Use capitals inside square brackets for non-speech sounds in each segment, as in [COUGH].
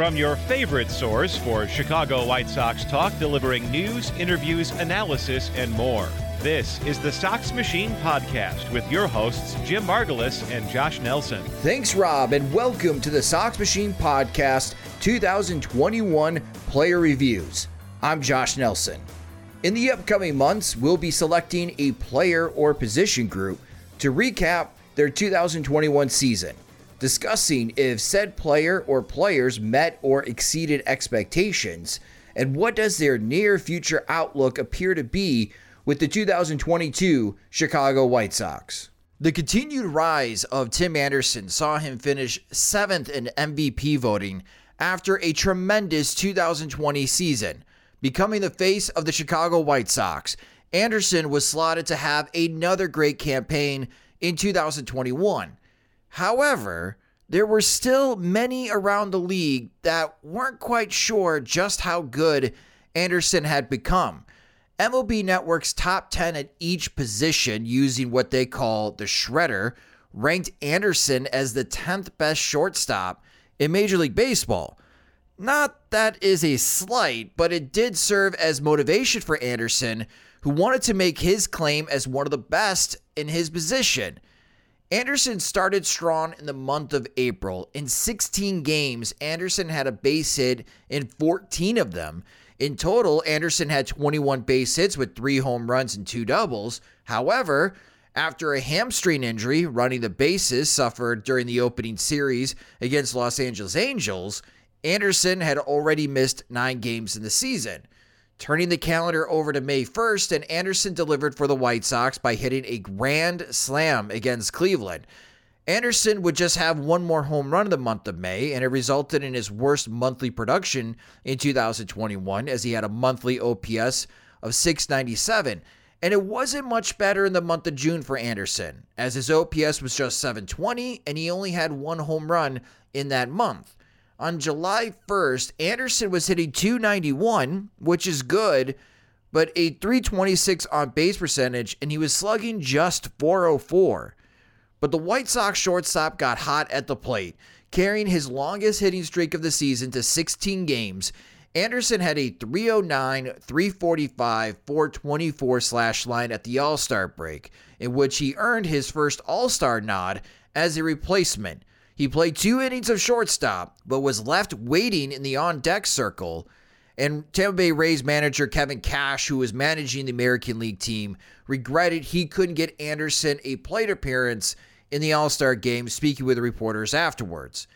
From your favorite source for Chicago White Sox talk, delivering news, interviews, analysis, and more. This is the Sox Machine Podcast with your hosts, Jim Margalus and Josh Nelson. Thanks, Rob, and welcome to the Sox Machine Podcast 2021 Player Reviews. I'm Josh Nelson. In the upcoming months, we'll be selecting a player or position group to recap their 2021 season discussing if said player or players met or exceeded expectations, and what does their near future outlook appear to be with the 2022 Chicago White Sox. The continued rise of Tim Anderson saw him finish seventh in MVP voting after a tremendous 2020 season. Becoming the face of the Chicago White Sox, Anderson was slotted to have another great campaign in 2021. However, there were still many around the league that weren't quite sure just how good Anderson had become. MLB Network's top 10 at each position, using what they call the shredder, ranked Anderson as the 10th best shortstop in Major League Baseball. Not that is a slight, but it did serve as motivation for Anderson, who wanted to make his claim as one of the best in his position. Anderson started strong in the month of April. In 16 games, Anderson had a base hit in 14 of them. In total, Anderson had 21 base hits with three home runs and two doubles. However, after a hamstring injury running the bases suffered during the opening series against Los Angeles Angels, Anderson had already missed nine games in the season. Turning the calendar over to May 1st, and Anderson delivered for the White Sox by hitting a grand slam against Cleveland. Anderson would just have one more home run in the month of May, and it resulted in his worst monthly production in 2021 as he had a monthly OPS of 697. And it wasn't much better in the month of June for Anderson, as his OPS was just 720 and he only had one home run in that month on July 1st, Anderson was hitting 291, which is good, but a 326 on base percentage, and he was slugging just 404. But the White Sox shortstop got hot at the plate, carrying his longest hitting streak of the season to 16 games. Anderson had a 309, 345, 424 slash line at the All Star break, in which he earned his first All Star nod as a replacement. He played two innings of shortstop, but was left waiting in the on deck circle. And Tampa Bay Rays manager Kevin Cash, who was managing the American League team, regretted he couldn't get Anderson a plate appearance in the All Star game, speaking with reporters afterwards.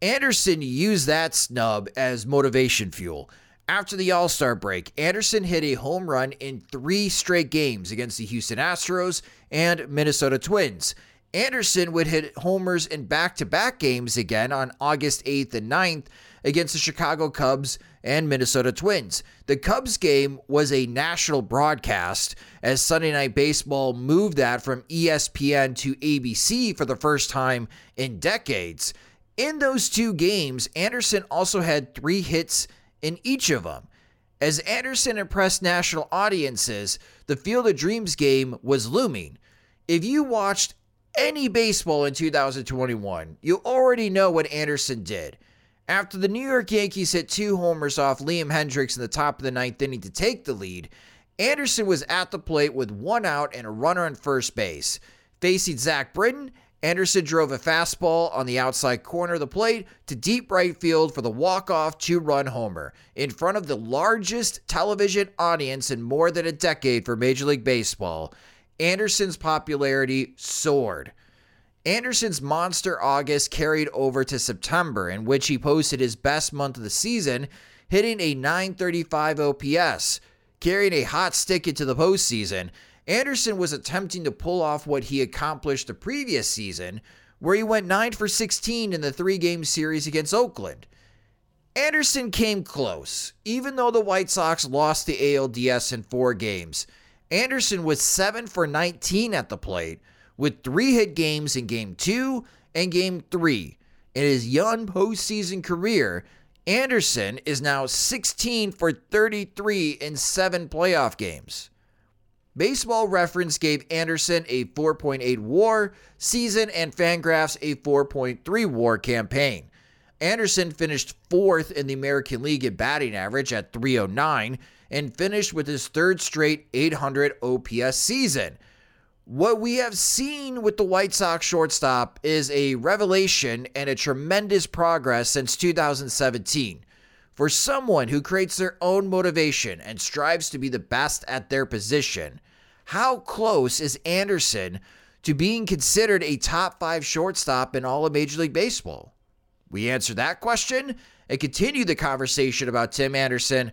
Anderson used that snub as motivation fuel. After the All Star break, Anderson hit a home run in three straight games against the Houston Astros and Minnesota Twins. Anderson would hit homers in back to back games again on August 8th and 9th against the Chicago Cubs and Minnesota Twins. The Cubs game was a national broadcast as Sunday Night Baseball moved that from ESPN to ABC for the first time in decades. In those two games, Anderson also had three hits in each of them. As Anderson impressed national audiences, the Field of Dreams game was looming. If you watched any baseball in 2021, you already know what Anderson did. After the New York Yankees hit two homers off Liam Hendriks in the top of the ninth inning to take the lead, Anderson was at the plate with one out and a runner on first base. Facing Zach Britton, Anderson drove a fastball on the outside corner of the plate to deep right field for the walk-off two-run homer in front of the largest television audience in more than a decade for Major League Baseball. Anderson's popularity soared. Anderson's monster August carried over to September, in which he posted his best month of the season, hitting a 935 OPS. Carrying a hot stick into the postseason, Anderson was attempting to pull off what he accomplished the previous season, where he went 9 for 16 in the three game series against Oakland. Anderson came close, even though the White Sox lost the ALDS in four games. Anderson was 7 for 19 at the plate with three hit games in Game 2 and Game 3. In his young postseason career, Anderson is now 16 for 33 in seven playoff games. Baseball Reference gave Anderson a 4.8 war season and Fangraphs a 4.3 war campaign. Anderson finished fourth in the American League in batting average at 309 and finished with his third straight 800 OPS season. What we have seen with the White Sox shortstop is a revelation and a tremendous progress since 2017. For someone who creates their own motivation and strives to be the best at their position, how close is Anderson to being considered a top five shortstop in all of Major League Baseball? We answer that question and continue the conversation about Tim Anderson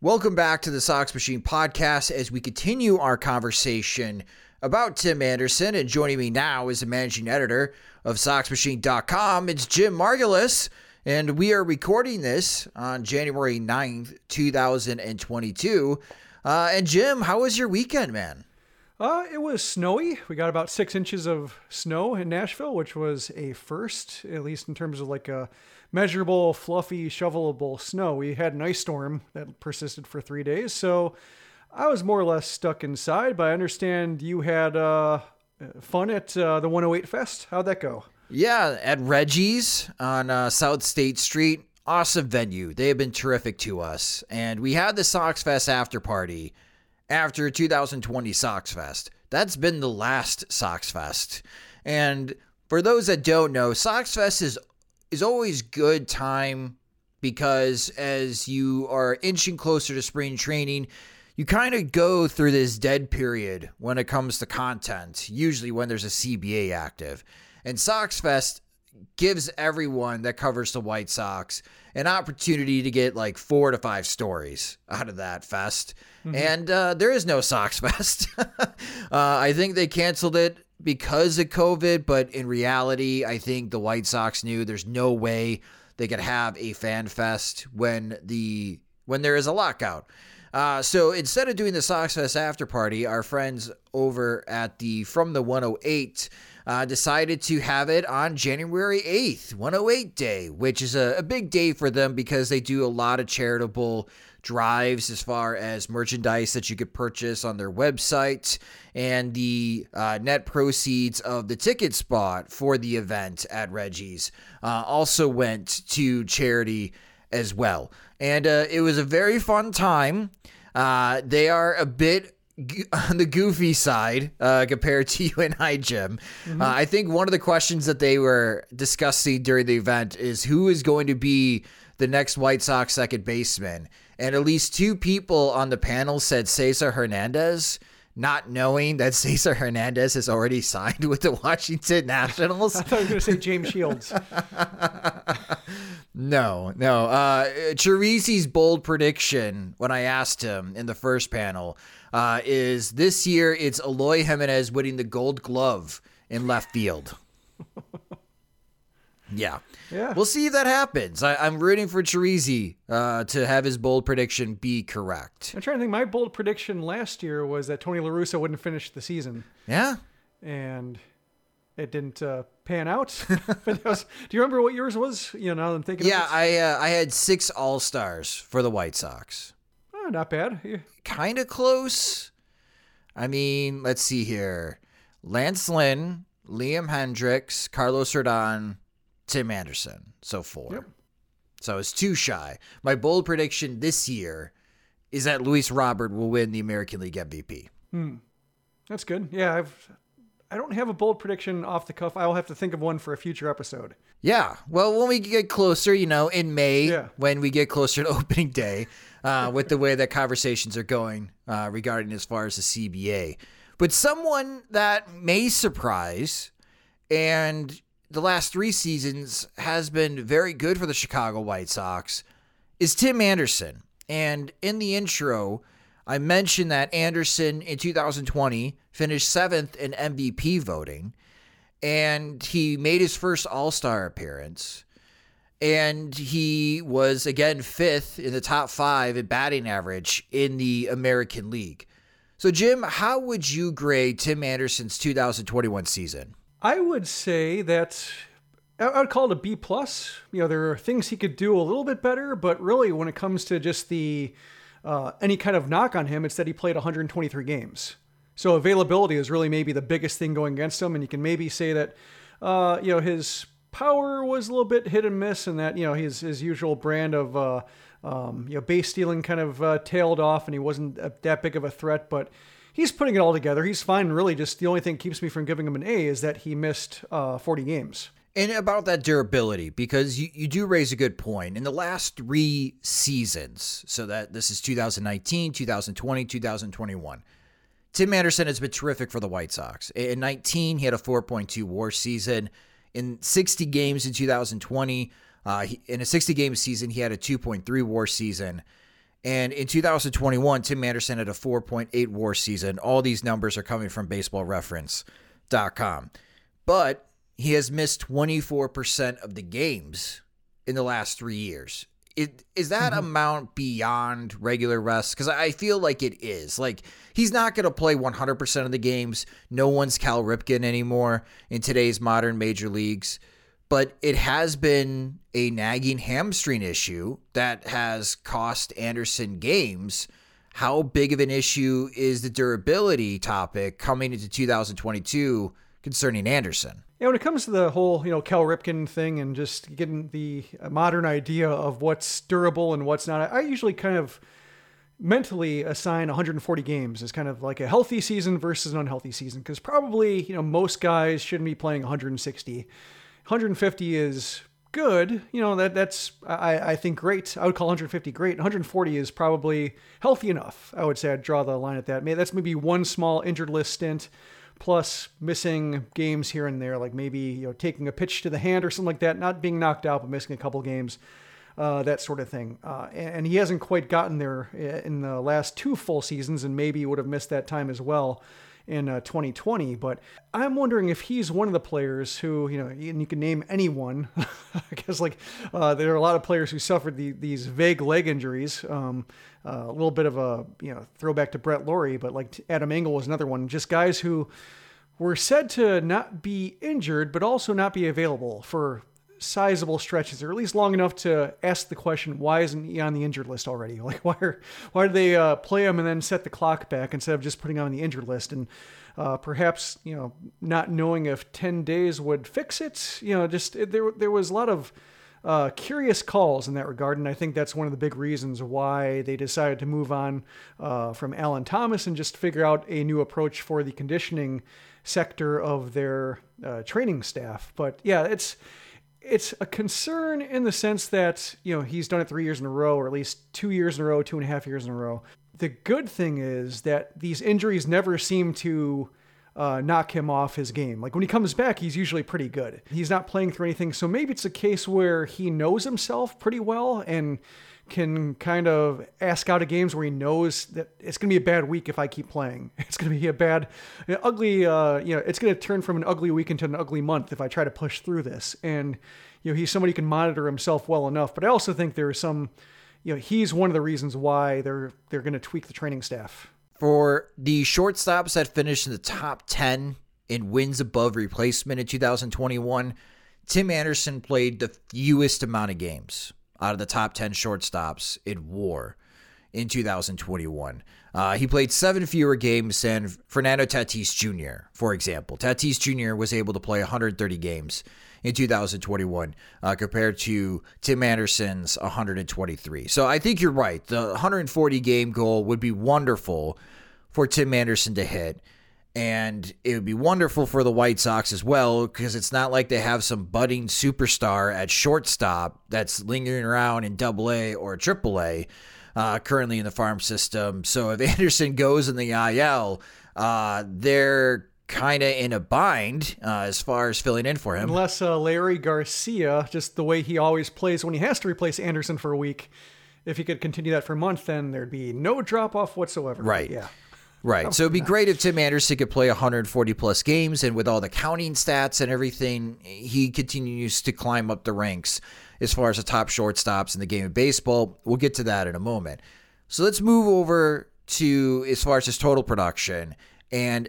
Welcome back to the Sox Machine podcast as we continue our conversation about Tim Anderson. And joining me now is the managing editor of SoxMachine.com. It's Jim Margalus. And we are recording this on January 9th, 2022. Uh, and Jim, how was your weekend, man? Uh, it was snowy. We got about six inches of snow in Nashville, which was a first, at least in terms of like a measurable, fluffy, shovelable snow. We had an ice storm that persisted for three days, so I was more or less stuck inside. But I understand you had uh, fun at uh, the 108 Fest. How'd that go? Yeah, at Reggie's on uh, South State Street. awesome venue. They have been terrific to us. And we had the Sox Fest after party after 2020 Sox Fest. That's been the last Sox Fest. And for those that don't know, Sox Fest is is always good time because as you are inching closer to spring training, you kind of go through this dead period when it comes to content, usually when there's a CBA active. And Sox Fest gives everyone that covers the White Sox an opportunity to get like four to five stories out of that fest. Mm-hmm. And uh, there is no Sox [LAUGHS] Fest. uh, I think they canceled it because of COVID, but in reality, I think the White Sox knew there's no way they could have a fan fest when the when there is a lockout. Uh, so instead of doing the Sox Fest after party, our friends over at the From the 108 uh, decided to have it on January 8th, 108 Day, which is a, a big day for them because they do a lot of charitable drives as far as merchandise that you could purchase on their website and the uh, net proceeds of the ticket spot for the event at Reggie's uh, also went to charity as well. And uh, it was a very fun time. Uh, they are a bit [LAUGHS] on the goofy side uh, compared to [LAUGHS] you and I, Jim. Mm-hmm. Uh, I think one of the questions that they were discussing during the event is who is going to be the next White Sox second baseman. And at least two people on the panel said Cesar Hernandez, not knowing that [LAUGHS] Cesar Hernandez has already signed with the Washington Nationals. [LAUGHS] I thought you were going to say James Shields. [LAUGHS] no, no. Uh, Chirizi's bold prediction when I asked him in the first panel uh, is this year it's Eloy Jimenez winning the gold glove in left field. Yeah. Yeah. We'll see if that happens. I, am rooting for Chirizi uh, to have his bold prediction be correct. I'm trying to think. My bold prediction last year was that Tony La Russa wouldn't finish the season. Yeah. And it didn't uh, pan out. [LAUGHS] was, do you remember what yours was? You know, now I'm thinking. Yeah, I uh, I had six All Stars for the White Sox. Oh, not bad. Yeah. Kind of close. I mean, let's see here: Lance Lynn, Liam Hendriks, Carlos Rodon, Tim Anderson. So four. Yep. So it's too shy. My bold prediction this year is that Luis Robert will win the American League MVP. Hmm. That's good. Yeah, I've I don't have a bold prediction off the cuff. I'll have to think of one for a future episode. Yeah. Well, when we get closer, you know, in May, yeah. when we get closer to [LAUGHS] opening day, uh, with the way that conversations are going uh, regarding as far as the CBA. But someone that may surprise and the last three seasons has been very good for the Chicago White Sox is Tim Anderson. And in the intro, I mentioned that Anderson in 2020 finished seventh in MVP voting, and he made his first All Star appearance. And he was again fifth in the top five in batting average in the American League. So, Jim, how would you grade Tim Anderson's 2021 season? I would say that I would call it a B plus. You know, there are things he could do a little bit better, but really, when it comes to just the uh, any kind of knock on him, it's that he played 123 games. So availability is really maybe the biggest thing going against him, and you can maybe say that uh, you know his power was a little bit hit and miss, and that you know his his usual brand of uh, um, you know base stealing kind of uh, tailed off, and he wasn't that big of a threat, but he's putting it all together. He's fine, really. Just the only thing keeps me from giving him an A is that he missed uh, 40 games. And about that durability, because you, you do raise a good point. In the last three seasons, so that this is 2019, 2020, 2021, Tim Anderson has been terrific for the White Sox. In 19, he had a 4.2 war season. In 60 games in 2020, uh, he, in a 60 game season, he had a 2.3 war season. And in 2021, Tim Anderson had a 4.8 war season. All these numbers are coming from baseballreference.com. But he has missed 24% of the games in the last three years. It, is that mm-hmm. amount beyond regular rest? Because I feel like it is. Like, he's not going to play 100% of the games. No one's Cal Ripken anymore in today's modern major leagues but it has been a nagging hamstring issue that has cost Anderson games. How big of an issue is the durability topic coming into 2022 concerning Anderson? Yeah, when it comes to the whole, you know, Cal Ripken thing and just getting the modern idea of what's durable and what's not, I usually kind of mentally assign 140 games as kind of like a healthy season versus an unhealthy season because probably, you know, most guys shouldn't be playing 160. 150 is good. You know, that that's I, I think great. I would call 150 great. 140 is probably healthy enough. I would say I'd draw the line at that. Maybe that's maybe one small injured list stint plus missing games here and there, like maybe you know taking a pitch to the hand or something like that, not being knocked out but missing a couple games, uh, that sort of thing. Uh, and, and, he hasn't quite gotten there uh, in the last two full seasons, and maybe would have missed that time as well in uh, 2020. But I'm wondering if he's one of the players who, you know, and you can name anyone. [LAUGHS] I guess like uh, there are a lot of players who suffered the, these vague leg injuries. Um, uh, a little bit of a you know throwback to Brett Lawrie, but like Adam Engel was another one. Just guys who were said to not be injured, but also not be available for sizable stretches, or at least long enough to ask the question, why isn't he on the injured list already? [LAUGHS] Like, why are, why did they uh, play him and then set the clock back instead of just putting him on the injured list? And uh, perhaps, you know, not knowing if 10 days would fix it, you know, just it, there, there was a lot of uh, curious calls in that regard. And I think that's one of the big reasons why they decided to move on uh, from Allen Thomas and just figure out a new approach for the conditioning sector of their uh, training staff. But yeah, it's it's a concern in the sense that you know he's done it three years in a row, or at least two years in a row, two and a half years in a row. The good thing is that these injuries never seem to uh, knock him off his game. Like when he comes back, he's usually pretty good. He's not playing through anything, so maybe it's a case where he knows himself pretty well and can kind of ask out of games where he knows that it's going to be a bad week if I keep playing. [LAUGHS] It's going to be a bad, ugly, uh, you know, it's going to turn from an ugly week into an ugly month if I try to push through this. And, you know, he's somebody who can monitor himself well enough. But I also think there's some, you know, he's one of the reasons why they're they're going to tweak the training staff. For the shortstops that finished in the top 10 in wins above replacement in 2021, Tim Anderson played the fewest amount of games out of the top 10 shortstops in war in 2021. Uh, he played seven fewer games than Fernando Tatis Jr., for example. Tatis Jr. was able to play 130 games in 2021 uh, compared to Tim Anderson's 123. So I think you're right. The 140 game goal would be wonderful for Tim Anderson to hit. And it would be wonderful for the White Sox as well because it's not like they have some budding superstar at shortstop that's lingering around in Double A or Triple A uh, currently in the farm system. So if [LAUGHS] Anderson goes in the IL, uh, they're kind of in a bind uh, as far as filling in for him. Unless uh, Leury Garcia, just the way he always plays when he has to replace Anderson for a week, if he could continue that for a month, then there'd be no drop off whatsoever. Right. Yeah. Right. Oh, so it'd be great if Tim Anderson could play 140 plus games, and with all the counting stats and everything, he continues to climb up the ranks as far as the top shortstops in the game of baseball. We'll get to that in a moment. So let's move over to as far as his total production and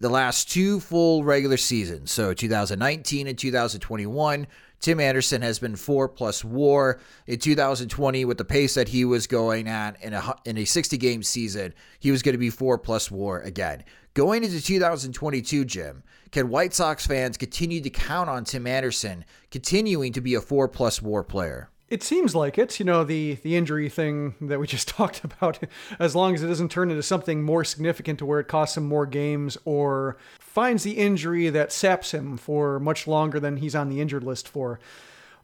the last two full regular seasons. So 2019 and 2021 Tim Anderson has been four plus war in 2020 with the pace that he was going at in a in a 60 game season. He was going to be four plus war again. Going into 2022, Jim, can White Sox fans continue to count on Tim Anderson continuing to be a four plus war player? It seems like it. You know, the the injury thing that we just [LAUGHS] talked about. As long as it doesn't turn into something more significant to where it costs him more games or finds the injury that saps him for much longer than he's on the injured list for.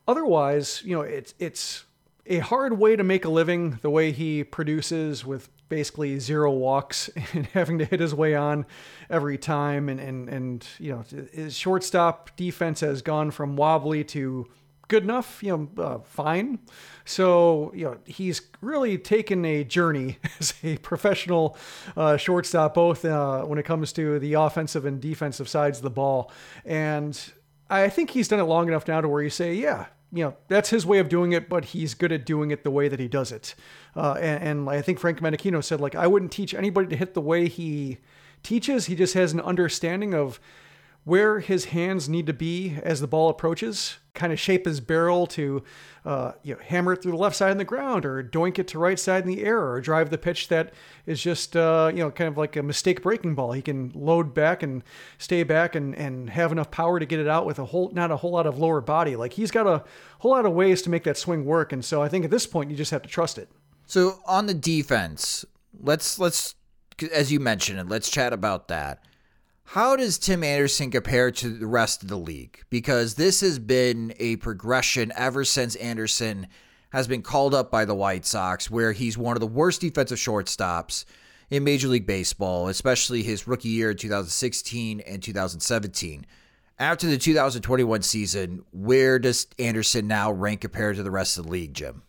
Otherwise, you know, it's it's a hard way to make a living the way he produces with basically zero walks [LAUGHS] and having to hit his way on every time and and and you know his shortstop defense has gone from wobbly to good enough, you know, uh, fine. So, you know, he's really taken a journey [LAUGHS] as a professional uh, shortstop, both uh, when it comes to the offensive and defensive sides of the ball. And I think he's done it long enough now to where you say, yeah, you know, that's his way of doing it, but he's good at doing it the way that he does it. Uh, and, and I think Frank Menechino said, like, I wouldn't teach anybody to hit the way he teaches. He just has an understanding of where his hands need to be as the ball approaches kind of shape his barrel to uh, you know, hammer it through the left side in the ground or doink it to right side in the air or drive the pitch that is just, uh, you know, kind of like a mistake breaking ball. He can load back and stay back and, and have enough power to get it out with a whole, not a whole lot of lower body. Like he's got a whole lot of ways to make that swing work. And so I think at this point, you just have to trust it. So on the defense, let's, let's, as you mentioned it, let's chat about that. How does Tim Anderson compare to the rest of the league? Because this has been a progression ever since Anderson has been called up by the White Sox, where he's one of the worst defensive shortstops in Major League Baseball, especially his rookie year in 2016 and 2017. After the 2021 season, where does Anderson now rank compared to the rest of the league, Jim?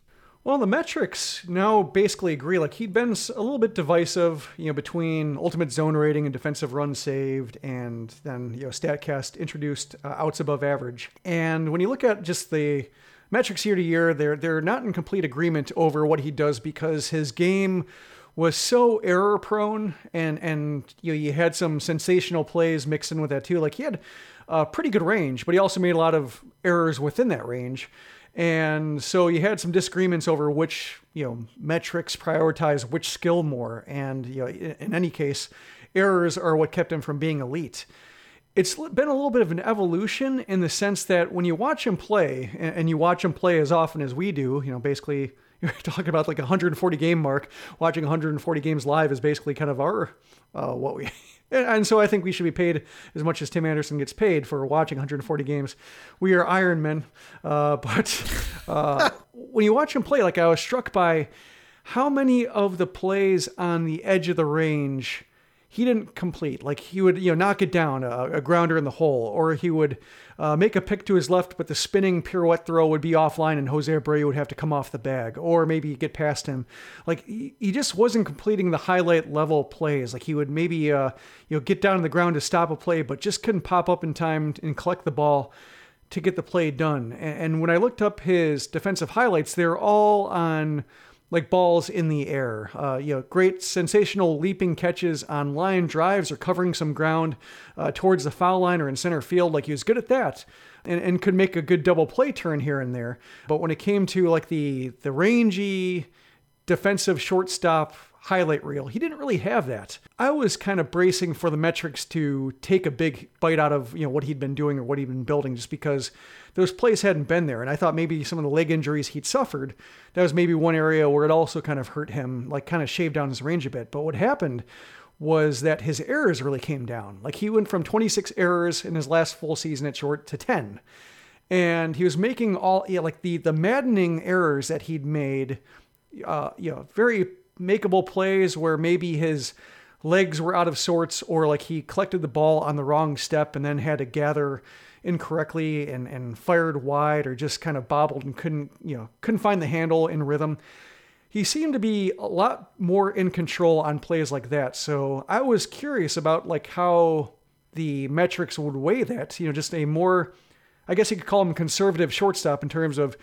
Well, the metrics now basically agree. Like he'd been a little bit divisive, you know, between ultimate zone rating and defensive runs saved, and then you know Statcast introduced uh, outs above average. And when you look at just the metrics year to year, they're they're not in complete agreement over what he does because his game was so error prone, and and you know you had some sensational plays mixed in with that too. Like he had a pretty good range, but he also made a lot of errors within that range. And so you had some disagreements over which, you know, metrics prioritize which skill more. And, you know, in any case, errors are what kept him from being elite. It's been a little bit of an evolution in the sense that when you watch him play, and you watch him play as often as we do, you know, basically [LAUGHS] you're talking about like 140 game mark. Watching 140 games live is basically kind of our uh, what we [LAUGHS] and so I think we should be paid as much as Tim Anderson gets paid for watching 140 games. We are Iron Men, uh, [LAUGHS] but uh, when you watch him play, like I was struck by how many of the plays on the edge of the range he didn't complete. Like he would, you know, knock it down, a, a grounder in the hole, or he would uh, make a pick to his left, but the spinning pirouette throw would be offline, and Jose Abreu would have to come off the bag, or maybe get past him. Like he, he just wasn't completing the highlight level plays. Like he would maybe, uh, you know, get down on the ground to stop a play, but just couldn't pop up in time and collect the ball to get the play done. And, and when I looked up his defensive highlights, they're all on like balls in the air. Uh, you know, great sensational leaping catches on line drives or covering some ground uh, towards the foul line or in center field. Like he was good at that. And, and could make a good double play turn here and there. But when it came to like the the rangy defensive shortstop highlight reel. He didn't really have that. I was kind of bracing for the metrics to take a big bite out of, you know, what he'd been doing or what he'd been building just because those plays hadn't been there. And I thought maybe some of the leg injuries he'd suffered, that was maybe one area where it also kind of hurt him, like kind of shaved down his range a bit. But what happened was that his errors really came down. Like he went from 26 errors in his last full season at short to 10. And he was making all like the the maddening errors that he'd made uh, you know, very makeable plays where maybe his legs were out of sorts or like he collected the ball on the wrong step and then had to gather incorrectly and, and fired wide or just kind of bobbled and couldn't, you know, couldn't find the handle in rhythm. He seemed to be a lot more in control on plays like that. So I was curious about like how the metrics would weigh that, you know, just a more, I guess you could call him conservative shortstop in terms of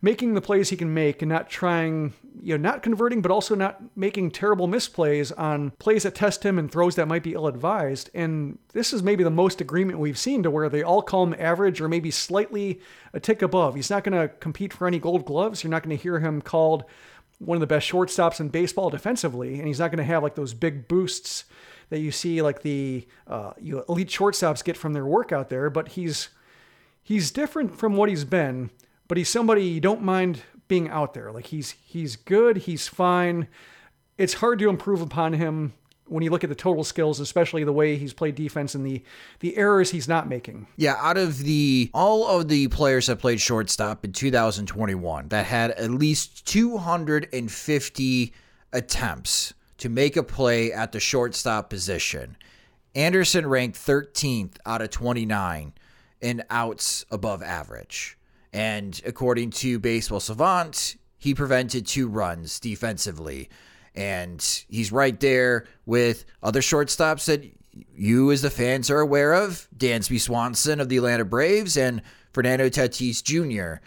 making the plays he can make and not trying, you know, not converting, but also not making terrible misplays on plays that test him and throws that might be ill advised. And this is maybe the most agreement we've seen to where they all call him average or maybe slightly a tick above. He's not going to compete for any gold gloves. You're not going to hear him called one of the best shortstops in baseball defensively. And he's not going to have like those big boosts that you see like the uh, you know, elite shortstops get from their work out there. But he's he's different from what he's been but he's somebody you don't mind being out there. Like he's he's good, he's fine. It's hard to improve upon him when you look at the total skills, especially the way he's played defense and the the errors he's not making. Yeah, out of the all of the players that played shortstop in 2021 that had at least 250 attempts to make a play at the shortstop position, Anderson ranked 13th out of 29 in outs above average. And according to Baseball Savant, he prevented two runs defensively. And he's right there with other shortstops that you, as the fans, are aware of Dansby Swanson of the Atlanta Braves and Fernando Tatis Jr.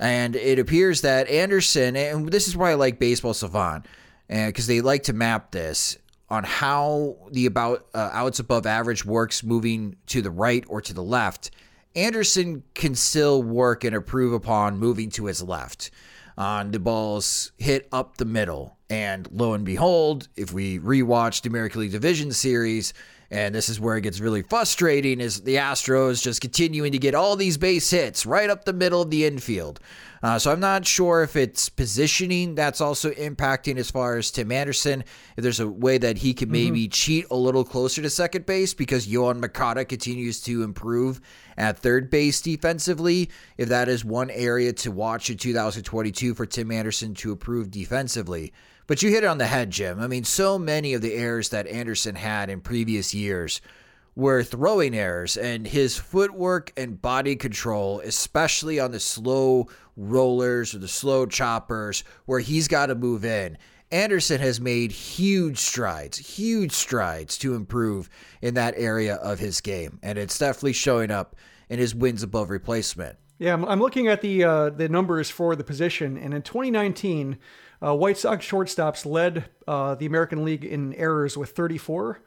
And it appears that Anderson, and this is why I like Baseball Savant, because they like to map this on how the about uh, outs above average works moving to the right or to the left Anderson can still work and improve upon moving to his left on the balls hit up the middle. And lo and behold, if we rewatch the American League Division Series, and this is where it gets really frustrating, is the Astros just continuing to get all these base hits right up the middle of the infield. Uh, so I'm not sure if it's positioning that's also impacting as far as Tim Anderson. If there's a way that he can maybe mm-hmm. cheat a little closer to second base because Yoan Moncada continues to improve at third base defensively. If that is one area to watch in 2022 for Tim Anderson to improve defensively. But you hit it on the head, Jim. I mean, so many of the errors that Anderson had in previous years were throwing errors, and his footwork and body control, especially on the slow rollers or the slow choppers where he's got to move in. Anderson has made huge strides, huge strides to improve in that area of his game, and it's definitely showing up in his wins above replacement. Yeah, I'm, looking at the uh, the numbers for the position, and in 2019, uh, White Sox shortstops led uh, the American League in errors with 34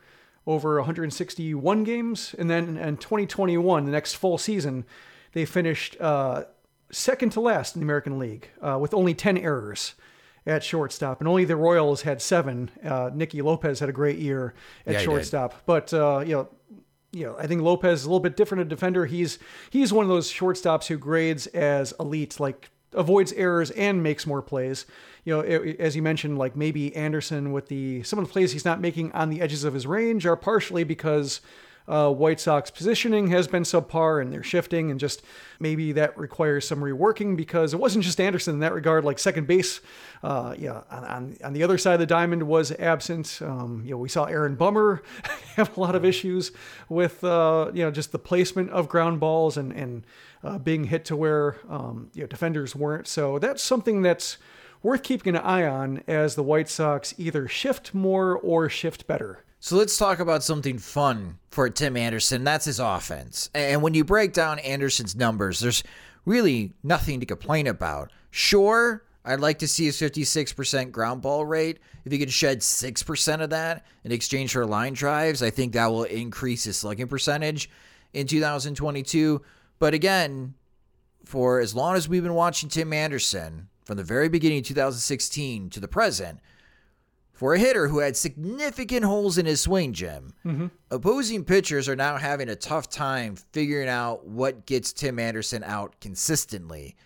over 161 games, and then in 2021, the next full season, they finished uh, second to last in the American League uh, with only 10 errors at shortstop, and only the Royals had seven. Uh, Nicky Lopez had a great year at yeah, shortstop, but uh, you know, you know, I think Lopez is a little bit different a defender. He's he's one of those shortstops who grades as elite, like avoids errors and makes more plays. You know, it, as you mentioned, like maybe Anderson with the some of the plays he's not making on the edges of his range are partially because uh, White Sox positioning has been subpar and they're shifting, and just maybe that requires some reworking because it wasn't just Anderson in that regard. Like second base, uh, yeah, on, on the other side of the diamond was absent. Um, you know, we saw Aaron Bummer [LAUGHS] have a lot of issues with uh, you know just the placement of ground balls and and uh, being hit to where um, you know defenders weren't. So that's something that's worth keeping an eye on as the White Sox either shift more or shift better. So let's talk about something fun for Tim Anderson. That's his offense. And when you break down Anderson's numbers, there's really nothing to complain about. Sure, I'd like to see his 56% ground ball rate. If he could shed 6% of that in exchange for line drives, I think that will increase his slugging percentage in 2022. But again, for as long as we've been watching Tim Anderson, from the very beginning of 2016 to the present, for a hitter who had significant holes in his swing, Jim, mm-hmm. opposing pitchers are now having a tough time figuring out what gets Tim Anderson out consistently.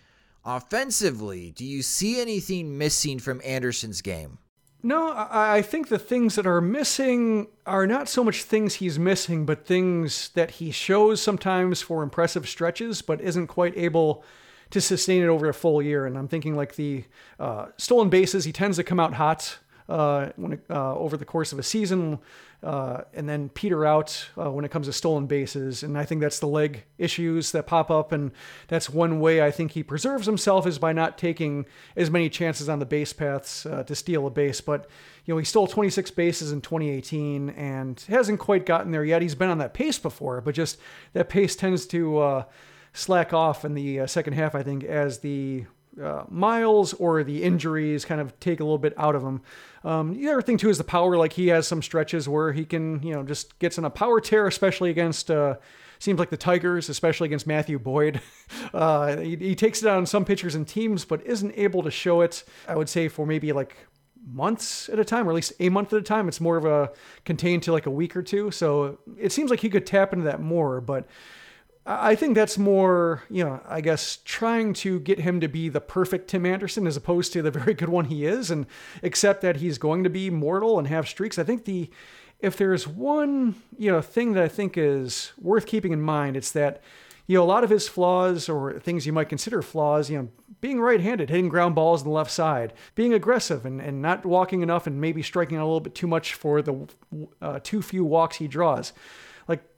Offensively, do you see anything missing from Anderson's game? No, I think the things that are missing are not so much things he's missing, but things that he shows sometimes for impressive stretches, but isn't quite able to sustain it over a full year. And I'm thinking like the uh, stolen bases, he tends to come out hot uh, when it, uh, over the course of a season, uh, and then peter out uh, when it comes to stolen bases. And I think that's the leg issues that pop up, and that's one way I think he preserves himself is by not taking as many chances on the base paths uh, to steal a base. But you know, he stole 26 bases in 2018 and hasn't quite gotten there yet. He's been on that pace before, but just that pace tends to uh, slack off in the second half. I think as the uh, miles or the injuries kind of take a little bit out of him. Um, the other thing too is the power. Like he has some stretches where he can, you know, just gets in a power tear, especially against. Uh, seems like the Tigers, especially against Matthew Boyd. [LAUGHS] Uh, he, he, takes it on some pitchers and teams, but isn't able to show it. I would say for maybe like months at a time, or at least a month at a time. It's more of a contained to like a week or two. So it seems like he could tap into that more, but I think that's more, you know, I guess trying to get him to be the perfect Tim Anderson as opposed to the very good one he is and accept that he's going to be mortal and have streaks. I think the if there's one, you know, thing that I think is worth keeping in mind, it's that you know, a lot of his flaws or things you might consider flaws, you know, being right-handed, hitting ground balls on the left side, being aggressive and, and not walking enough and maybe striking a little bit too much for the uh, too few walks he draws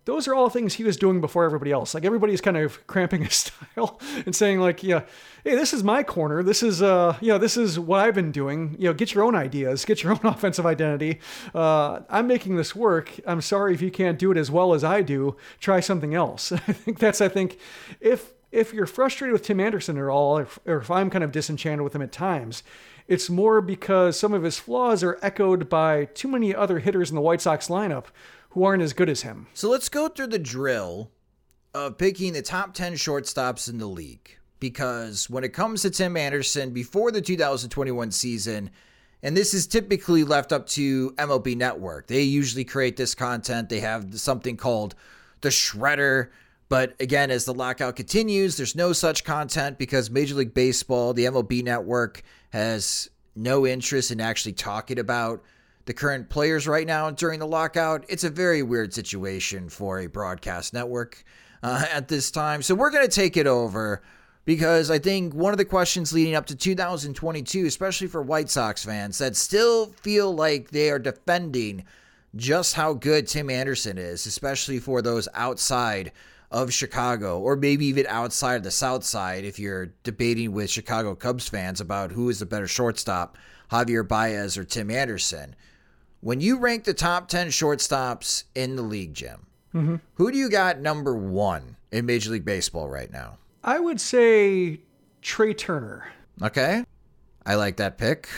those are all things he was doing before everybody else. Like everybody's kind of [LAUGHS] cramping his style and saying like, yeah, hey, this is my corner. This is uh, you know, this is what I've been doing. You know, get your own ideas, get your [LAUGHS] own offensive identity. Uh, I'm making this work. I'm sorry if you can't do it as well as I do. Try something else. [LAUGHS] I think that's I think if if you're frustrated with Tim Anderson at all, or if I'm kind of disenchanted with him at times, it's more because some of his flaws are echoed by too many other hitters in the White Sox lineup who aren't as good as him. So let's go through the drill of picking the top 10 shortstops in the league because when it comes to Tim Anderson before the 2021 season, and this is typically left up to MLB Network. They usually create this content. They have something called the Shredder. But again, as the lockout continues, there's no such content because Major League Baseball, the MLB Network, has no interest in actually talking about the current players right now during the lockout. It's a very weird situation for a broadcast network uh, at this time. So we're going to take it over because I think one of the questions leading up to 2022, especially for White Sox fans that still feel like they are defending just how good Tim Anderson is, especially for those outside of Chicago, or maybe even outside of the South Side, if you're debating with Chicago Cubs fans about who is the better shortstop, Javier Baez or Tim Anderson. When you rank the top 10 shortstops in the league, Jim, mm-hmm. who do you got number one in Major League Baseball right now? I would say Trea Turner. Okay. I like that pick.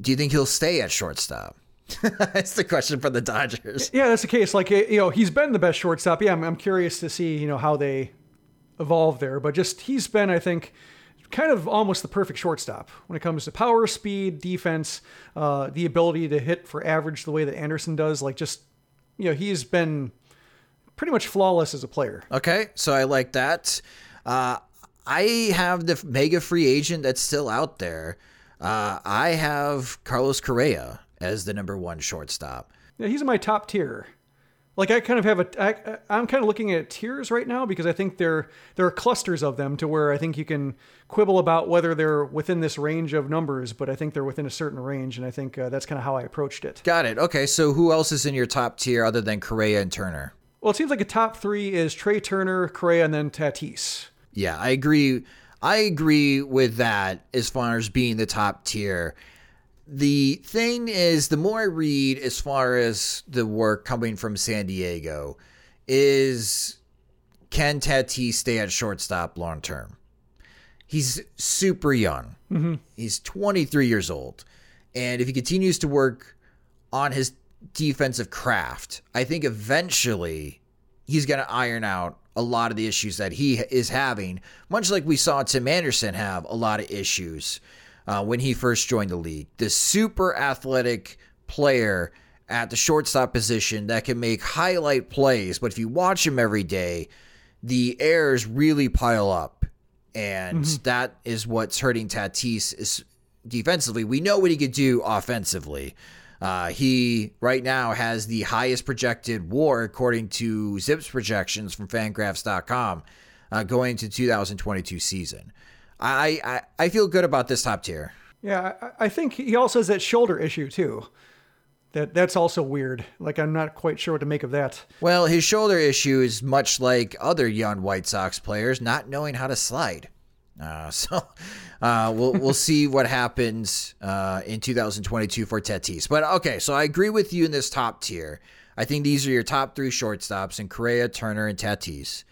Do you think he'll stay at shortstop? [LAUGHS] that's the question for the Dodgers. Yeah, that's the case. Like, you know, he's been the best shortstop. Yeah, I'm, I'm curious to see, you know, how they evolve there. But just, he's been, I think, kind of almost the perfect shortstop when it comes to power, speed, defense, uh, the ability to hit for average the way that Anderson does. Like, just, you know, he's been pretty much flawless as a player. Okay, so I like that. Uh, I have the mega free agent that's still out there. Uh, I have Carlos Correa as the number one shortstop. Yeah, he's in my top tier. Like I kind of have a, I, I'm kind of looking at tiers right now because I think there there are clusters of them to where I think you can quibble about whether they're within this range of numbers, but I think they're within a certain range, and I think uh, that's kind of how I approached it. Got it. Okay, so who else is in your top tier other than Correa and Turner? Well, it seems like a top three is Trea Turner, Correa, and then Tatis. Yeah, I agree. I agree with that as far as being the top tier the thing is, the more I read as far as the work coming from San Diego, is can Tatis stay at shortstop long term? He's super young. Mm-hmm. He's 23 years old. And if he continues to work on his defensive craft, I think eventually he's going to iron out a lot of the issues that he is having, much like we saw Tim Anderson have a lot of issues uh, when he first joined the league. The super athletic player at the shortstop position that can make highlight plays, but if you watch him every day, the errors really pile up. And mm-hmm. that is what's hurting Tatis is defensively. We know what he could do offensively. Uh, he right now has the highest projected WAR according to Zips projections from Fangraphs.com uh, going to 2022 season. I, I I feel good about this top tier. Yeah, I, I think he also has that shoulder issue too. That that's also weird. Like I'm not quite sure what to make of that. Well, his shoulder issue is much like other young White Sox players not knowing how to slide. Uh, [LAUGHS] so uh, we'll we'll see [LAUGHS] what happens uh, in 2022 for Tatis. But okay, so I agree with you in this top tier. I think these are your top three shortstops in Correa, Turner, and Tatis.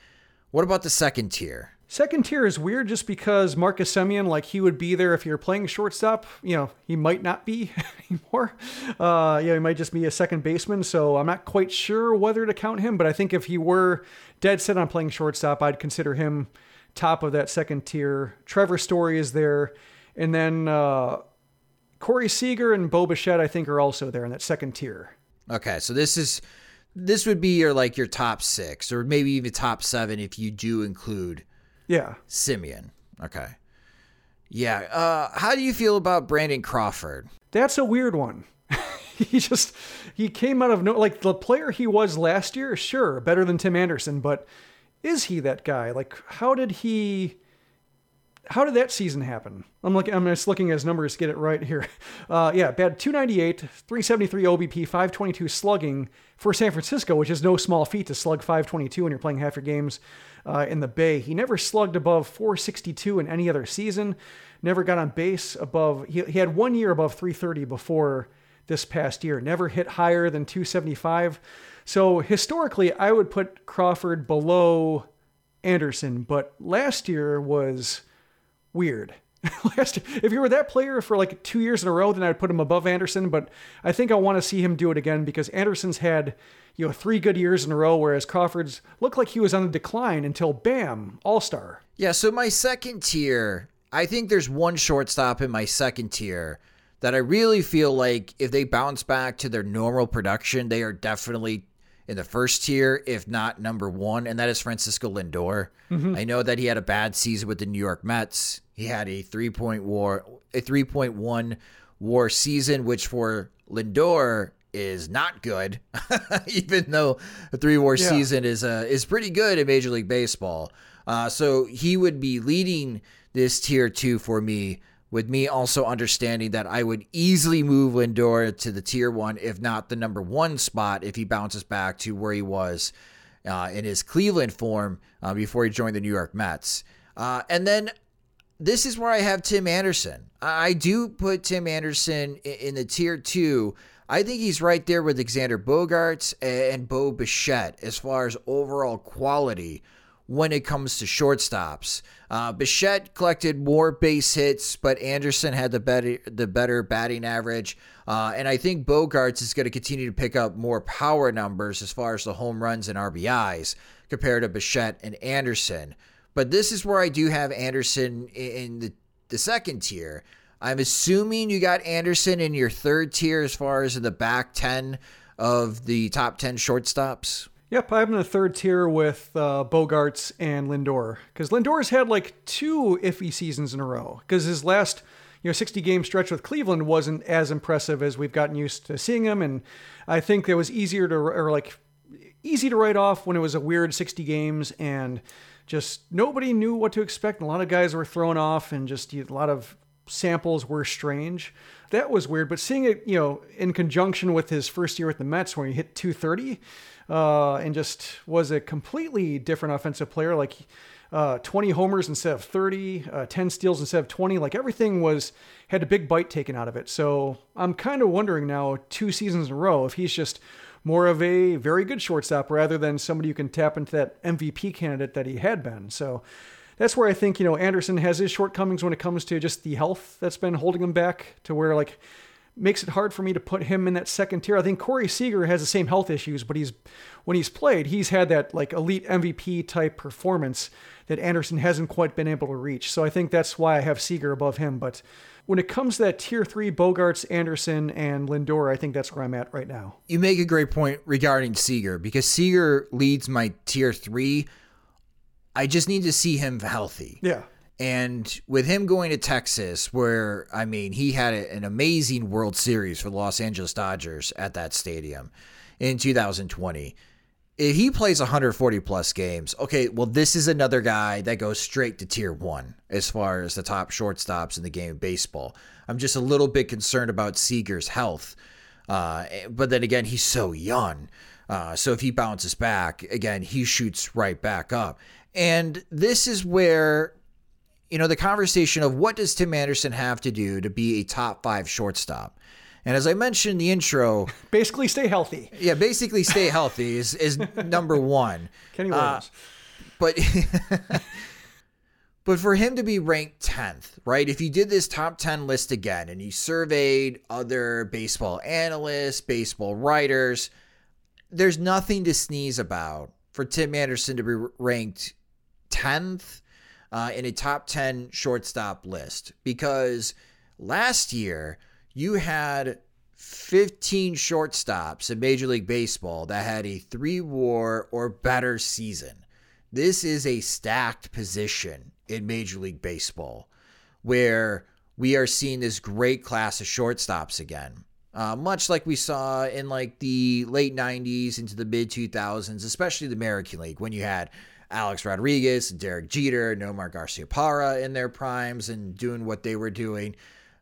What about the second tier? Second tier is weird just because Marcus Semien, like he would be there if you're playing shortstop. You know, he might not be [LAUGHS] anymore. Uh, yeah, he might just be a second baseman. So I'm not quite sure whether to count him, but I think if he were dead set on playing shortstop, I'd consider him top of that second tier. Trevor Story is there. And then uh, Corey Seager and Bo Bichette, I think, are also there in that second tier. Okay, so this is this would be your like your top six, or maybe even top seven if you do include yeah. Semien. Okay. Yeah. Uh, how do you feel about Brandon Crawford? That's a weird one. [LAUGHS] he just he came out of no like the player he was last year, sure, better than Tim Anderson, but is he that guy? Like how did he how did that season happen? I'm looking. I'm just looking at his numbers to get it right here. [LAUGHS] Uh, yeah, bad 298, 373 OBP, 522 slugging for San Francisco, which is no small feat to slug 522 when you're playing half your games uh, in the Bay. He never slugged above 462 in any other season. Never got on base above. He, he had one year above 330 before this past year. Never hit higher than 275. So historically, I would put Crawford below Anderson, but last year was weird. [LAUGHS] last year. If he were that player for like two years in a row, then I'd put him above Anderson. But I think I want to see him do it again because Anderson's had you know three good years in a row, whereas Crawford's looked like he was on the decline until bam, All Star. Yeah. So my second tier, I think there's one shortstop in my second tier that I really feel like if they bounce back to their normal production, they are definitely in the first tier, if not number one, and that is Francisco Lindor. Mm-hmm. I know that he had a bad season with the New York Mets. He had a three point war, a three point one WAR season, which for Lindor is not good, [LAUGHS] even though a three WAR yeah. season is uh, is pretty good in Major League Baseball. Uh, so he would be leading this tier two for me with me also understanding that I would easily move Lindor to the tier one, if not the number one spot, if he bounces back to where he was uh, in his Cleveland form uh, before he joined the New York Mets. Uh, and then this is where I have Tim Anderson. I do put Tim Anderson in, the tier two. I think he's right there with Xander Bogaerts and Bo Bichette as far as overall quality when it comes to shortstops. Uh, Bichette collected more base hits, but Anderson had the better the better batting average. Uh, and I think Bogaerts is going to continue to pick up more power numbers as far as the home runs and RBIs compared to Bichette and Anderson. But this is where I do have Anderson in the, the second tier. I'm assuming you got Anderson in your third tier as far as in the back 10 of the top 10 shortstops. Yep, I'm in the third tier with uh, Bogaerts and Lindor because Lindor's had like two iffy seasons in a row because his last you know 60 game stretch with Cleveland wasn't as impressive as we've gotten used to seeing him, and I think it was easier to or like easy to write off when it was a weird 60 games and just nobody knew what to expect. A lot of guys were thrown off, and just a lot of samples were strange. That was weird, but seeing it, you know, in conjunction with his first year with the Mets, where he hit 230 uh, and just was a completely different offensive player. Like uh, 20 homers instead of 30, uh, 10 steals instead of 20. Like everything was had a big bite taken out of it. So I'm kind of wondering now, two seasons in a row, if he's just more of a very good shortstop rather than somebody who can tap into that MVP candidate that he had been. So that's where I think, you know, Anderson has his shortcomings when it comes to just the health that's been holding him back to where like makes it hard for me to put him in that second tier. I think Corey Seager has the same health issues, but he's when he's played, he's had that like elite MVP type performance that Anderson hasn't quite been able to reach. So I think that's why I have Seager above him. But when it comes to that tier three, Bogaerts, Anderson, and Lindor, I think that's where I'm at right now. You make a great point regarding Seager because Seager leads my tier three. I just need to see him healthy. Yeah. And with him going to Texas, where, I mean, he had an amazing World Series for the Los Angeles Dodgers at that stadium in 2020. If he plays 140 plus games, okay, well, this is another guy that goes straight to tier one as far as the top shortstops in the game of baseball. I'm just a little bit concerned about Seager's health. Uh, but then again, he's so young. Uh, so if he bounces back, again, he shoots right back up. And this is where you know, the conversation of what does Tim Anderson have to do to be a top five shortstop? And as I mentioned in the intro, basically stay healthy. Yeah, basically stay healthy is is number one. [LAUGHS] Kenny Williams. Uh, but [LAUGHS] but for him to be ranked tenth, right? If you did this top ten list again and you surveyed other baseball analysts, baseball writers, there's nothing to sneeze about for Tim Anderson to be ranked tenth uh, in a top 10 shortstop list because last year you had 15 shortstops in Major League Baseball that had a three war or better season. This is a stacked position in Major League Baseball where we are seeing this great class of shortstops again. Uh, much like we saw in like the late 90s into the mid 2000s, especially the American League, when you had Alex Rodriguez, Derek Jeter, Nomar Garcia Garciaparra in their primes and doing what they were doing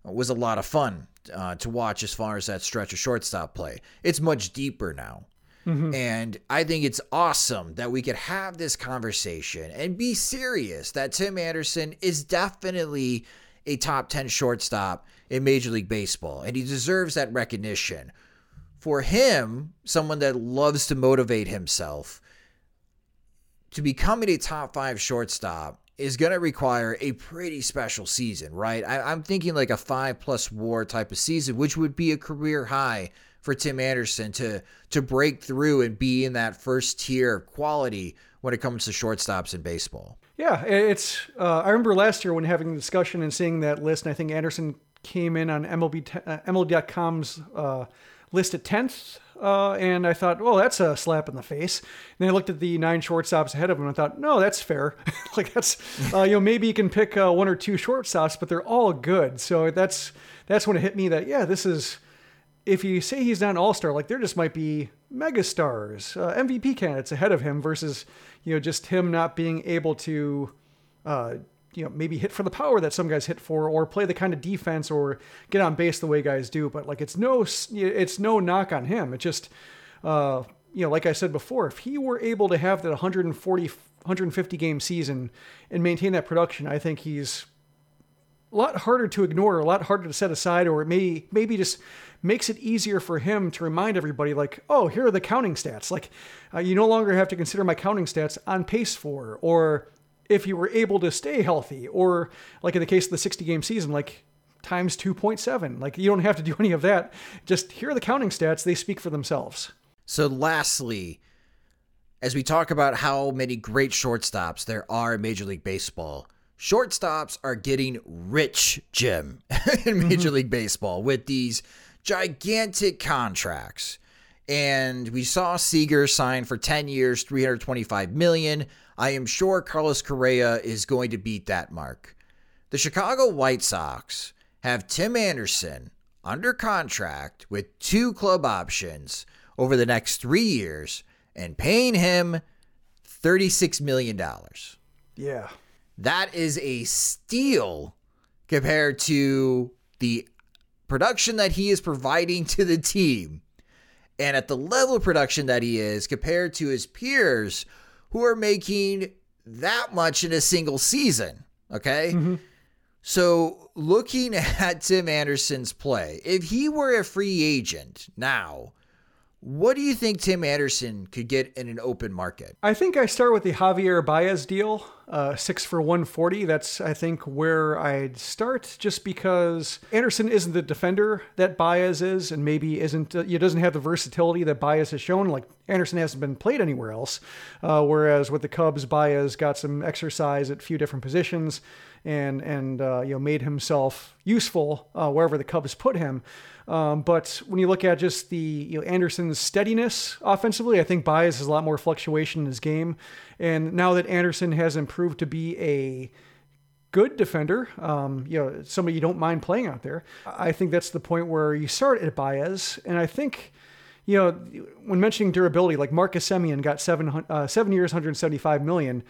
was a lot of fun uh, to watch as far as that stretch of shortstop play. It's much deeper now. Mm-hmm. And I think it's awesome that we could have this conversation and be serious that Tim Anderson is definitely a top 10 shortstop in Major League Baseball, and he deserves that recognition. For him, someone that loves to motivate himself, to becoming a top five shortstop is going to require a pretty special season, right? I, am thinking like a five plus war type of season, which would be a career high for Tim Anderson to to break through and be in that first tier of quality when it comes to shortstops in baseball. Yeah, it's. Uh, I remember last year when having the discussion and seeing that list, and I think Anderson came in on MLB uh, MLB.com's uh, list at tenth uh, and I thought, well, that's a slap in the face. And then I looked at the nine shortstops ahead of him and I thought, no, that's fair. [LAUGHS] like that's, uh, you know, maybe you can pick uh, one or two shortstops, but they're all good. So that's that's when it hit me that yeah, this is. If you say he's not an all star, like there just might be megastars, uh, MVP candidates ahead of him versus you know just him not being able to uh, you know maybe hit for the power that some guys hit for or play the kind of defense or get on base the way guys do. But like it's no it's no knock on him. It just uh you know like i said before if he were able to have that 140 150 game season and maintain that production i think he's a lot harder to ignore a lot harder to set aside or it may maybe just makes it easier for him to remind everybody like oh here are the counting stats. Like uh, you no longer have to consider my counting stats on pace for or if you were able to stay healthy, or like in the case of the 60 game season, like times 2.7. Like you don't have to do any of that. Just hear the counting stats, they speak for themselves. So, lastly, as we talk about how many great shortstops there are in Major League Baseball, shortstops are getting rich, Jim, [LAUGHS] in Major mm-hmm. League Baseball with these gigantic contracts. And we saw Seager sign for 10 years, 325 million. I am sure Carlos Correa is going to beat that mark. The Chicago White Sox have Tim Anderson under contract with two club options over the next three years and paying him $36 million. Yeah. That is a steal compared to the production that he is providing to the team and at the level of production that he is compared to his peers who are making that much in a single season. Okay. Mm-hmm. So, looking [LAUGHS] at Tim Anderson's play, if he were a free agent now, what do you think Tim Anderson could get in an open market? I think I start with the Javier Baez deal, uh, six for 140. That's, I think, where I'd start just because Anderson isn't the defender that Baez is, and maybe isn't, uh, he doesn't have the versatility that Baez has shown. Like Anderson hasn't been played anywhere else. Uh, whereas with the Cubs, Baez got some exercise at a few different positions and, and uh, you know, made himself useful uh, wherever the Cubs put him. Um, but when you look at just the you know, Anderson's steadiness offensively, I think Baez has a lot more fluctuation in his game. And now that Anderson has improved to be a good defender, um, you know, somebody you don't mind playing out there, I think that's the point where you start at Baez. And I think, you know, when mentioning durability, like Marcus Semien got seven, uh, seven years, 175 million.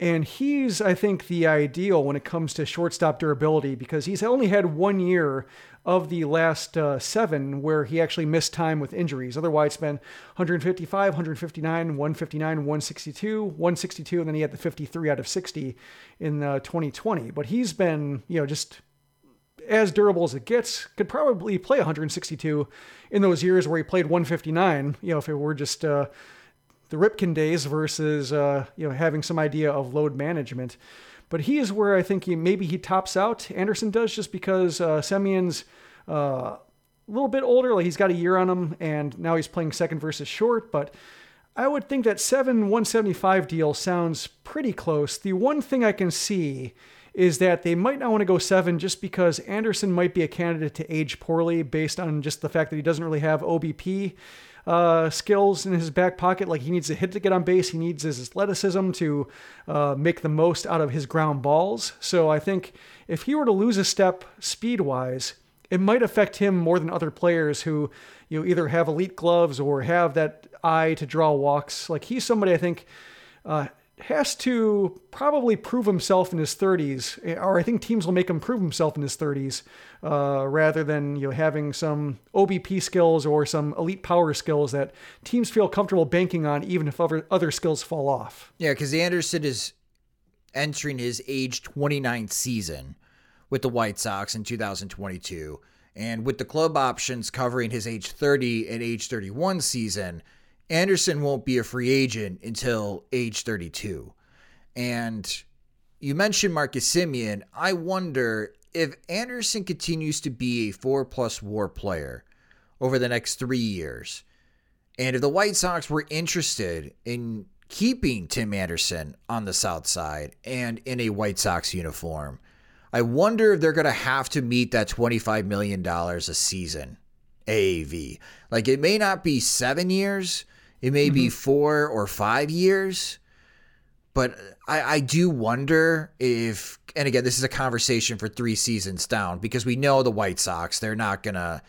And he's, I think, the ideal when it comes to shortstop durability because he's only had one year of the last uh, seven where he actually missed time with injuries. Otherwise, it's been 155, 159, 159, 162, 162, and then he had the 53 out of 60 in uh, 2020. But he's been, you know, just as durable as it gets. Could probably play 162 in those years where he played 159. You know, if it were just uh, the Ripken days versus uh, you know having some idea of load management. But he is where I think he maybe he tops out. Anderson does just because uh, Semien's uh, a little bit older, like he's got a year on him, and now he's playing second versus short. But I would think that seven 175 deal sounds pretty close. The one thing I can see is that they might not want to go seven just because Anderson might be a candidate to age poorly based on just the fact that he doesn't really have OBP uh, skills in his back pocket. Like he needs to hit to get on base. He needs his athleticism to uh, make the most out of his ground balls. So I think if he were to lose a step speed wise, it might affect him more than other players who you know, either have elite gloves or have that eye to draw walks. Like he's somebody I think uh, has to probably prove himself in his 30s, or I think teams will make him prove himself in his 30s, uh, rather than you know having some OBP skills or some elite power skills that teams feel comfortable banking on, even if other other skills fall off. Yeah, because Anderson is entering his age 29th season with the White Sox in 2022, and with the club options covering his age 30 and age 31 season Anderson won't be a free agent until age 32. And you mentioned Marcus Semien. I wonder if Anderson continues to be a four plus war player over the next three years, and if the White Sox were interested in keeping Tim Anderson on the South Side and in a White Sox uniform, I wonder if they're going to have to meet that $25 million a season AAV. Like it may not be seven years, it may mm-hmm. be four or five years, but I, I do wonder if, and again, this is a conversation for three seasons down because we know the White Sox, they're not going to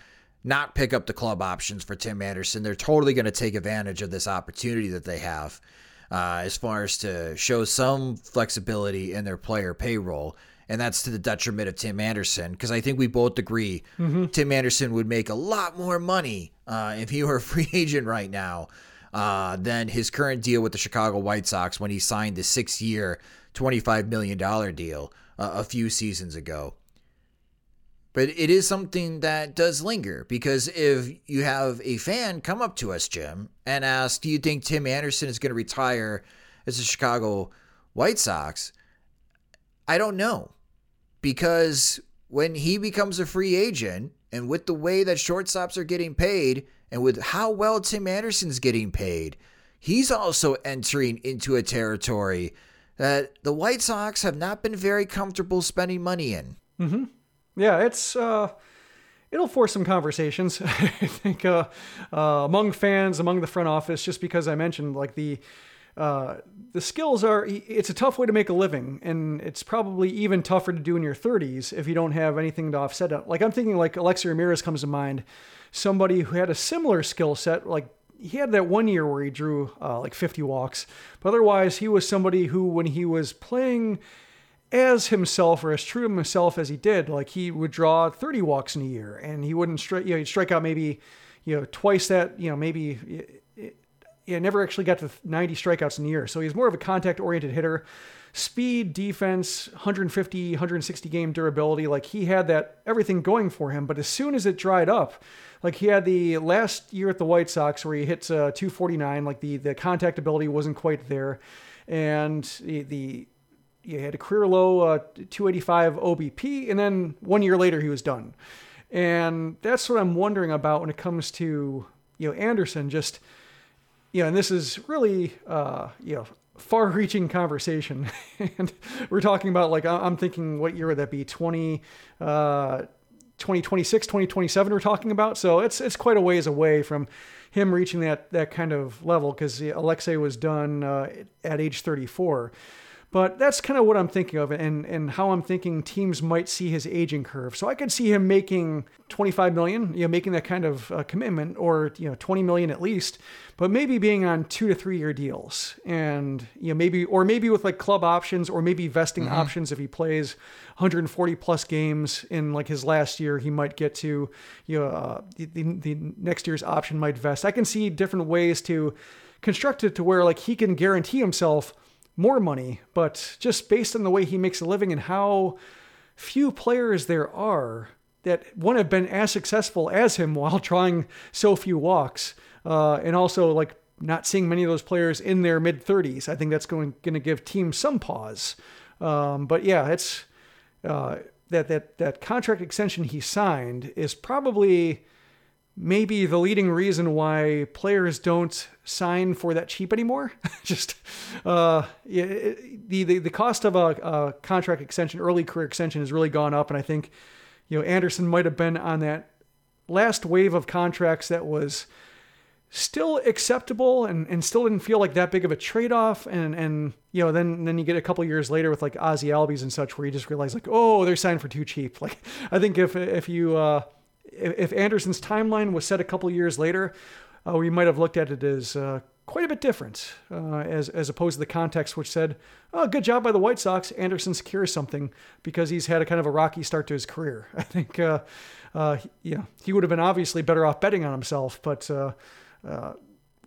not pick up the club options for Tim Anderson. They're totally going to take advantage of this opportunity that they have uh, as far as to show some flexibility in their player payroll. And that's to the detriment of Tim Anderson because I think we both agree mm-hmm. Tim Anderson would make a lot more money uh, if he were a free [LAUGHS] agent right now uh, than his current deal with the Chicago White Sox when he signed the six year, $25 million deal uh, a few seasons ago. But it is something that does linger because if you have a fan come up to us, Jim, and ask, Do you think Tim Anderson is going to retire as a Chicago White Sox? I don't know. Because when he becomes a free agent, and with the way that shortstops are getting paid, and with how well Tim Anderson's getting paid, he's also entering into a territory that the White Sox have not been very comfortable spending money in. Mm-hmm yeah, it's uh, it'll force some conversations. [LAUGHS] I think uh, uh, among fans, among the front office, just because I mentioned like the uh, the skills are. It's a tough way to make a living, and it's probably even tougher to do in your 30s if you don't have anything to offset it. Like I'm thinking, like Alexei Ramirez comes to mind, somebody who had a similar skill set, like he had that one year where he drew uh, like 50 walks, but otherwise he was somebody who, when he was playing as himself or as true to himself as he did, like he would draw 30 walks in a year and he wouldn't strike, you know, he'd strike out maybe, you know, twice that, you know, maybe it never actually got to 90 strikeouts in a year. So he's more of a contact oriented hitter. Speed, defense, 150, 160 game durability. Like he had that everything going for him. But as soon as it dried up, like he had the last year at the White Sox where he hits uh, 249, like the, the contact ability wasn't quite there. And the, the he had a career low uh, 285 OBP, and then one year later he was done. And that's what I'm wondering about when it comes to you know Anderson. Just you know, and this is really uh, you know far-reaching conversation, [LAUGHS] and we're talking about like I'm thinking, what year would that be? 20. Uh, 2026 2027 we're talking about so it's it's quite a ways away from him reaching that that kind of level because Alexei was done uh, at age 34 but that's kind of what I'm thinking of and, and how I'm thinking teams might see his aging curve. So I could see him making 25 million, you know, making that kind of uh, commitment or, you know, 20 million at least, but maybe being on two to three year deals and, you know, maybe, or maybe with like club options or maybe vesting mm-hmm. options if he plays 140 plus games in like his last year, he might get to, you know, uh, the, the, the next year's option might vest. I can see different ways to construct it to where like he can guarantee himself more money, but just based on the way he makes a living and how few players there are that one have been as successful as him while [LAUGHS] trying so few walks, uh, and also like not seeing many of those players in their mid 30s. I think that's going going to give teams some pause. Um, but yeah, it's uh, that that that contract extension he signed is probably maybe the leading reason why players don't sign for that cheap anymore. [LAUGHS] Just uh, the, the the cost of a, a, contract extension, early career extension, has really gone up, and I think you know Anderson might have been on that last wave of contracts that was still acceptable and, and still didn't feel like that big of a trade-off and and you know then then you get a couple years later with like Ozzie Albies and such where you just realize like oh they're signed for too cheap [LAUGHS] like I think if if you uh, if Anderson's timeline was set a couple years later, uh, we might have looked at it as uh, quite a bit different, uh, as as opposed to the context which said, "Oh, good job by the White Sox. Anderson secures something because he's had a kind of a rocky start to his career." [LAUGHS] I think, uh, uh, yeah, he would have been obviously better off betting on himself, but. Uh,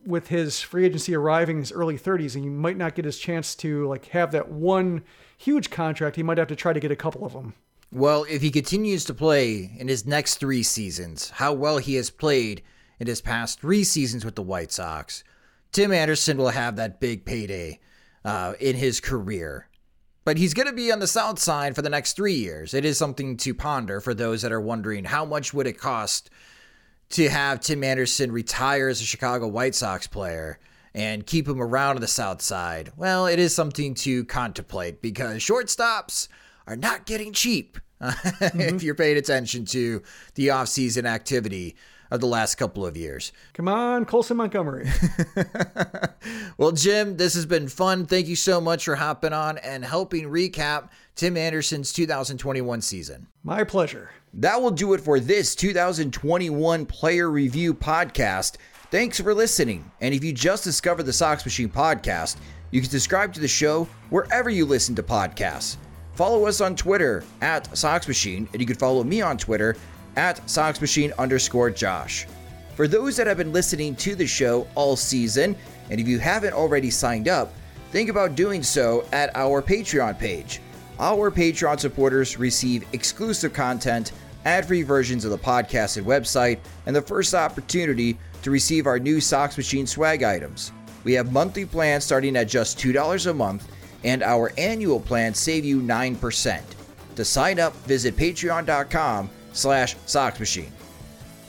with his free agency arriving in his early 30s, and he might not get his chance to like have that one huge contract. He might have to try to get a couple of them. Well, if he continues to play in his next three seasons, how well he has played in his past three seasons with the White Sox, Tim Anderson will have that big payday uh, in his career. But he's going to be on the south side for the next three years. It is something to ponder for those that are wondering how much would it cost to have Tim Anderson retire as a Chicago White Sox player and keep him around on the south side. Well, it is something to contemplate because shortstops are not getting cheap [LAUGHS] mm-hmm. if you're paying attention to the offseason activity of the last couple of years. Come on, Colson Montgomery. [LAUGHS] well, Jim, this has been fun. Thank you so much for hopping on and helping recap Tim Anderson's 2021 season. My pleasure. That will do it for this 2021 Player Review podcast. Thanks for listening. And if you just discovered the Sox Machine podcast, you can subscribe to the show wherever you listen to podcasts. Follow us on Twitter at Sox Machine, and you can follow me on Twitter at Sox Machine underscore Josh. For those that have been listening to the show all season, and if you haven't already signed up, think about doing so at our Patreon page. Our Patreon supporters receive exclusive content, ad free versions of the podcast and website, and the first opportunity to receive our new Sox Machine swag items. We have monthly plans starting at just $2 a month, and our annual plans save you 9%. To sign up, visit patreon.com slash Sox Machine.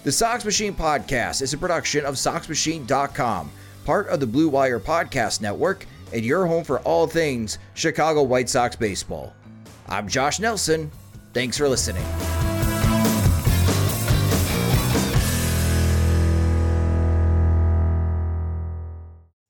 The Sox Machine podcast is a production of SoxMachine.com, part of the Blue Wire Podcast Network, and your home for all things Chicago White Sox baseball. I'm Josh Nelson. Thanks for listening.